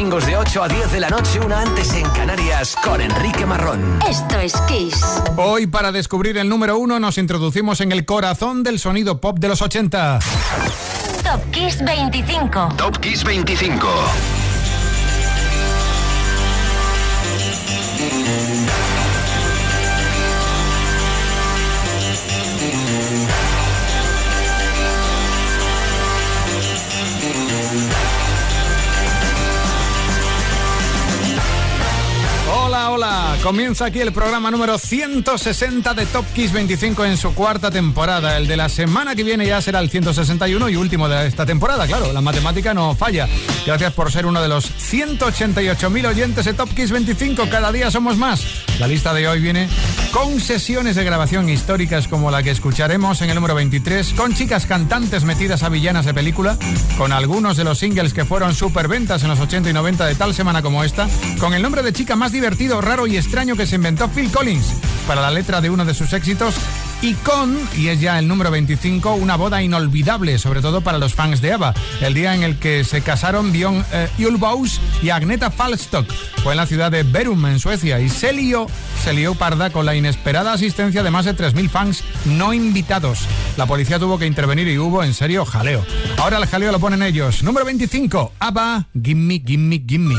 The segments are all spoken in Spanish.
domingos de 8 a 10 de la noche, una antes en Canarias, con Enrique Marrón. Esto es Kiss. Hoy, para descubrir el número uno, nos introducimos en el corazón del sonido pop de los 80. Top Kiss 25. Top Kiss 25. Comienza aquí el programa número 160 de Top Kiss 25 en su cuarta temporada. El de la semana que viene ya será el 161 y último de esta temporada. Claro, la matemática no falla. Gracias por ser uno de los 188.000 oyentes de Top Kiss 25. Cada día somos más. La lista de hoy viene con sesiones de grabación históricas como la que escucharemos en el número 23, con chicas cantantes metidas a villanas de película, con algunos de los singles que fueron superventas en los 80 y 90 de tal semana como esta, con el nombre de chica más divertido, raro y extraño que se inventó Phil Collins para la letra de uno de sus éxitos y con, y es ya el número 25, una boda inolvidable, sobre todo para los fans de Ava, el día en el que se casaron Björn eh, y Agneta Falstock. Fue en la ciudad de Berum, en Suecia, y se lió, se lió parda con la inesperada asistencia de más de 3.000 fans no invitados. La policía tuvo que intervenir y hubo, en serio, jaleo. Ahora el jaleo lo ponen ellos. Número 25, Ava, Gimme, Gimme, Gimme.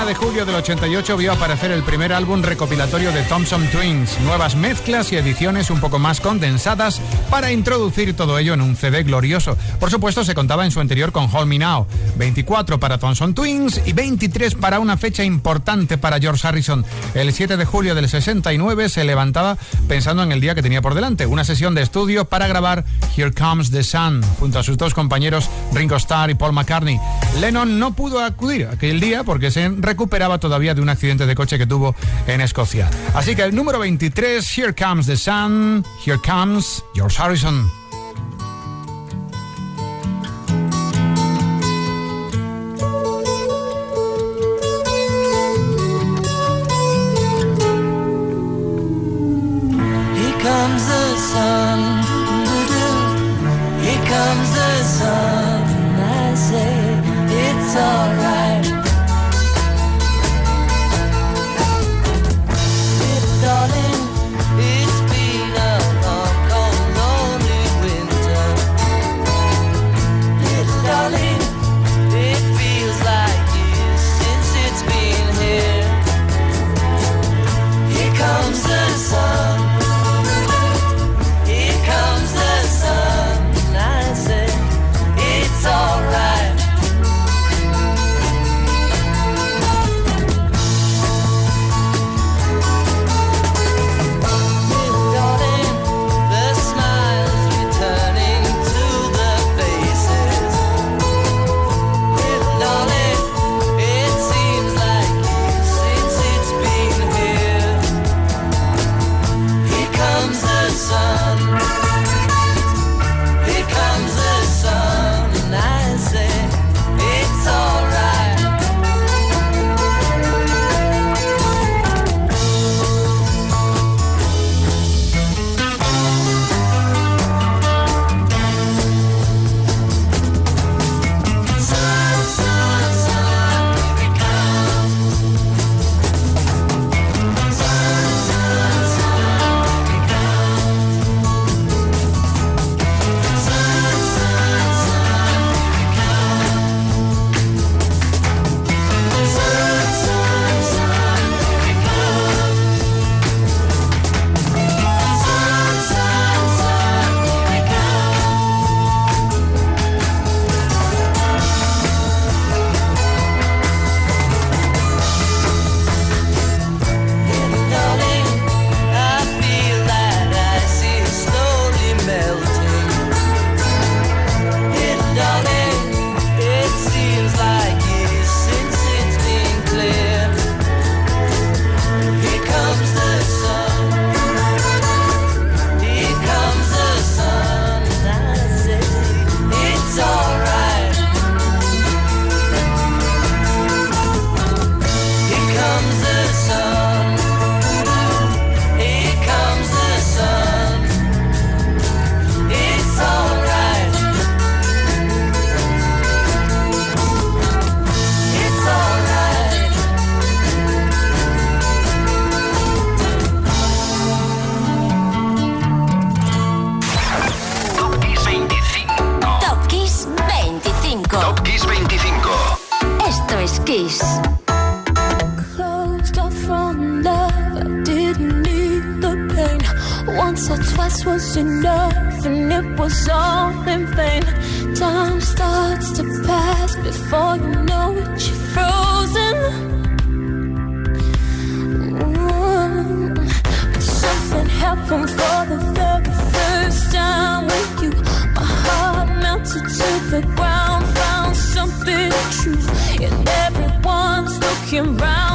31 de julio del 88 vio aparecer el primer álbum recopilatorio de Thompson Twins, nuevas mezclas y ediciones un poco más condensadas para introducir todo ello en un CD glorioso. Por supuesto, se contaba en su anterior con Hold Me Now, 24 para Thompson Twins y 23 para una fecha importante para George Harrison. El 7 de julio del 69 se levantaba pensando en el día que tenía por delante, una sesión de estudio para grabar Here Comes the Sun junto a sus dos compañeros Ringo Starr y Paul McCartney. Lennon no pudo acudir aquel día porque se recuperaba todavía de un accidente de coche que tuvo en Escocia. Así que el número 23, Here Comes the Sun, Here Comes George Harrison. once enough and it was all in vain. Time starts to pass before you know it, you're frozen. Mm. But something happened for the very first time with you. My heart melted to the ground, found something true, and everyone's looking round.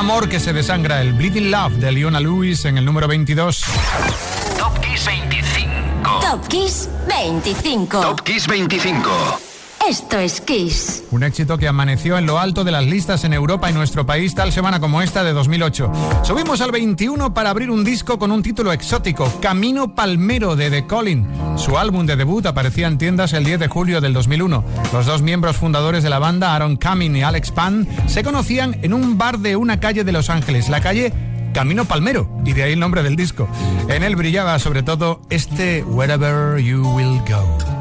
amor que se desangra, el Bleeding Love de Leona Lewis en el número 22. Top Kiss 25. Top Kiss 25. Top Kiss 25. Esto es Kiss. Un éxito que amaneció en lo alto de las listas en Europa y nuestro país tal semana como esta de 2008. Subimos al 21 para abrir un disco con un título exótico, Camino Palmero de The Colin. Su álbum de debut aparecía en tiendas el 10 de julio del 2001. Los dos miembros fundadores de la banda, Aaron Cumming y Alex Pan, se conocían en un bar de una calle de Los Ángeles, la calle Camino Palmero, y de ahí el nombre del disco. En él brillaba sobre todo este Wherever You Will Go.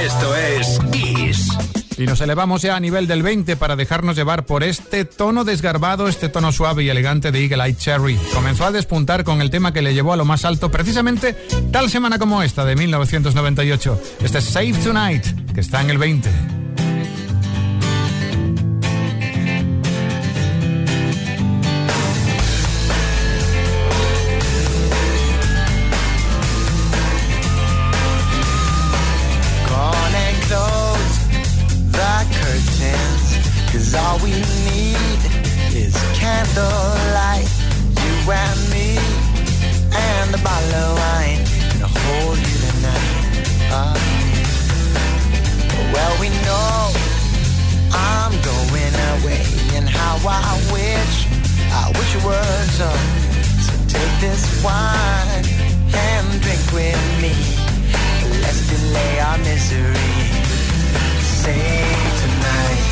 Esto es Kiss. Y nos elevamos ya a nivel del 20 para dejarnos llevar por este tono desgarbado, este tono suave y elegante de Eagle Eye Cherry. Comenzó a despuntar con el tema que le llevó a lo más alto precisamente tal semana como esta de 1998. Este es Save Tonight, que está en el 20. Wish it so. So take this wine and drink with me. Let's delay our misery. Say tonight,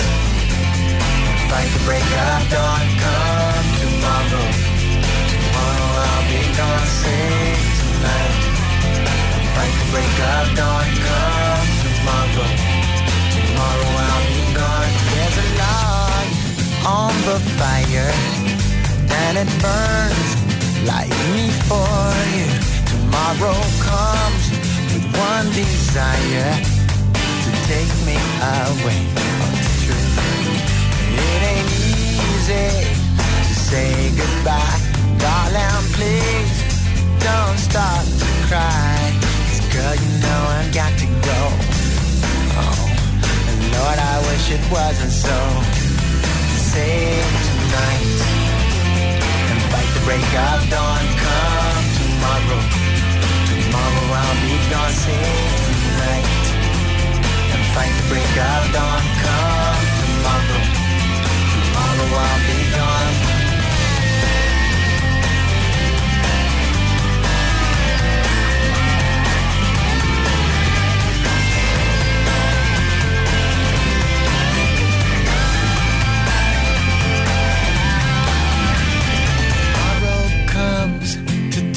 fight the break of dawn. Come tomorrow, tomorrow I'll be gone. Say tonight, fight the break of dawn. Come tomorrow, tomorrow I'll be gone. There's a log on the fire, and it burns like me for you. Tomorrow comes with one desire to take me away. Oh, it's true. It ain't easy to say goodbye, break of dawn. Come tomorrow. Tomorrow I'll be gone. Save tonight and fight the break of dawn. Come tomorrow. Tomorrow I'll be gone.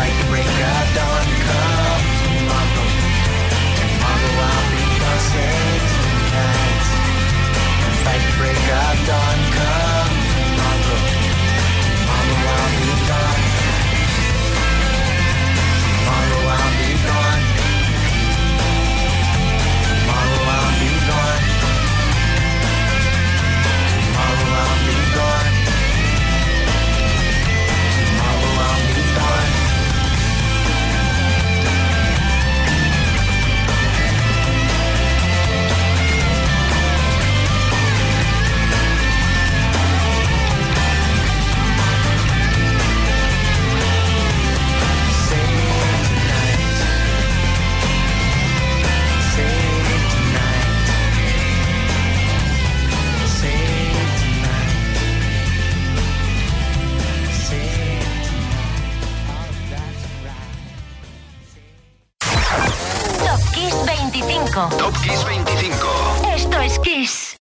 Fight the break of dawn. Come tomorrow. Tomorrow I'll be gone. Save tonight. Fight the break of dawn. Come